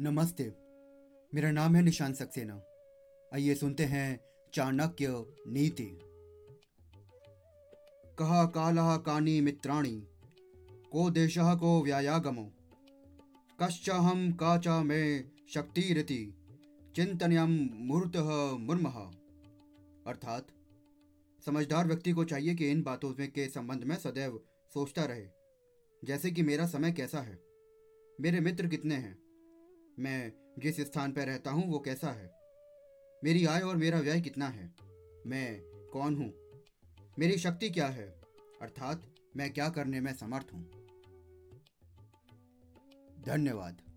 नमस्ते। मेरा नाम है निशान सक्सेना। आइए सुनते हैं चाणक्य नीति। कहा कालः कानी मित्राणि, को देशः को व्यायागमो। कश्चहम काचा में शक्तिरति चिंतनयम मूर्तः मुर्मः। अर्थात, समझदार व्यक्ति को चाहिए कि इन बातों में के संबंध में सदैव सोचता रहे। जैसे कि मेरा समय कैसा है? मेरे मित्र कितने हैं? मैं जिस स्थान पर रहता हूँ, वो कैसा है? मेरी आय और मेरा व्यय कितना है? मैं कौन हूँ? मेरी शक्ति क्या है? अर्थात, मैं क्या करने में समर्थ हूँ? धन्यवाद।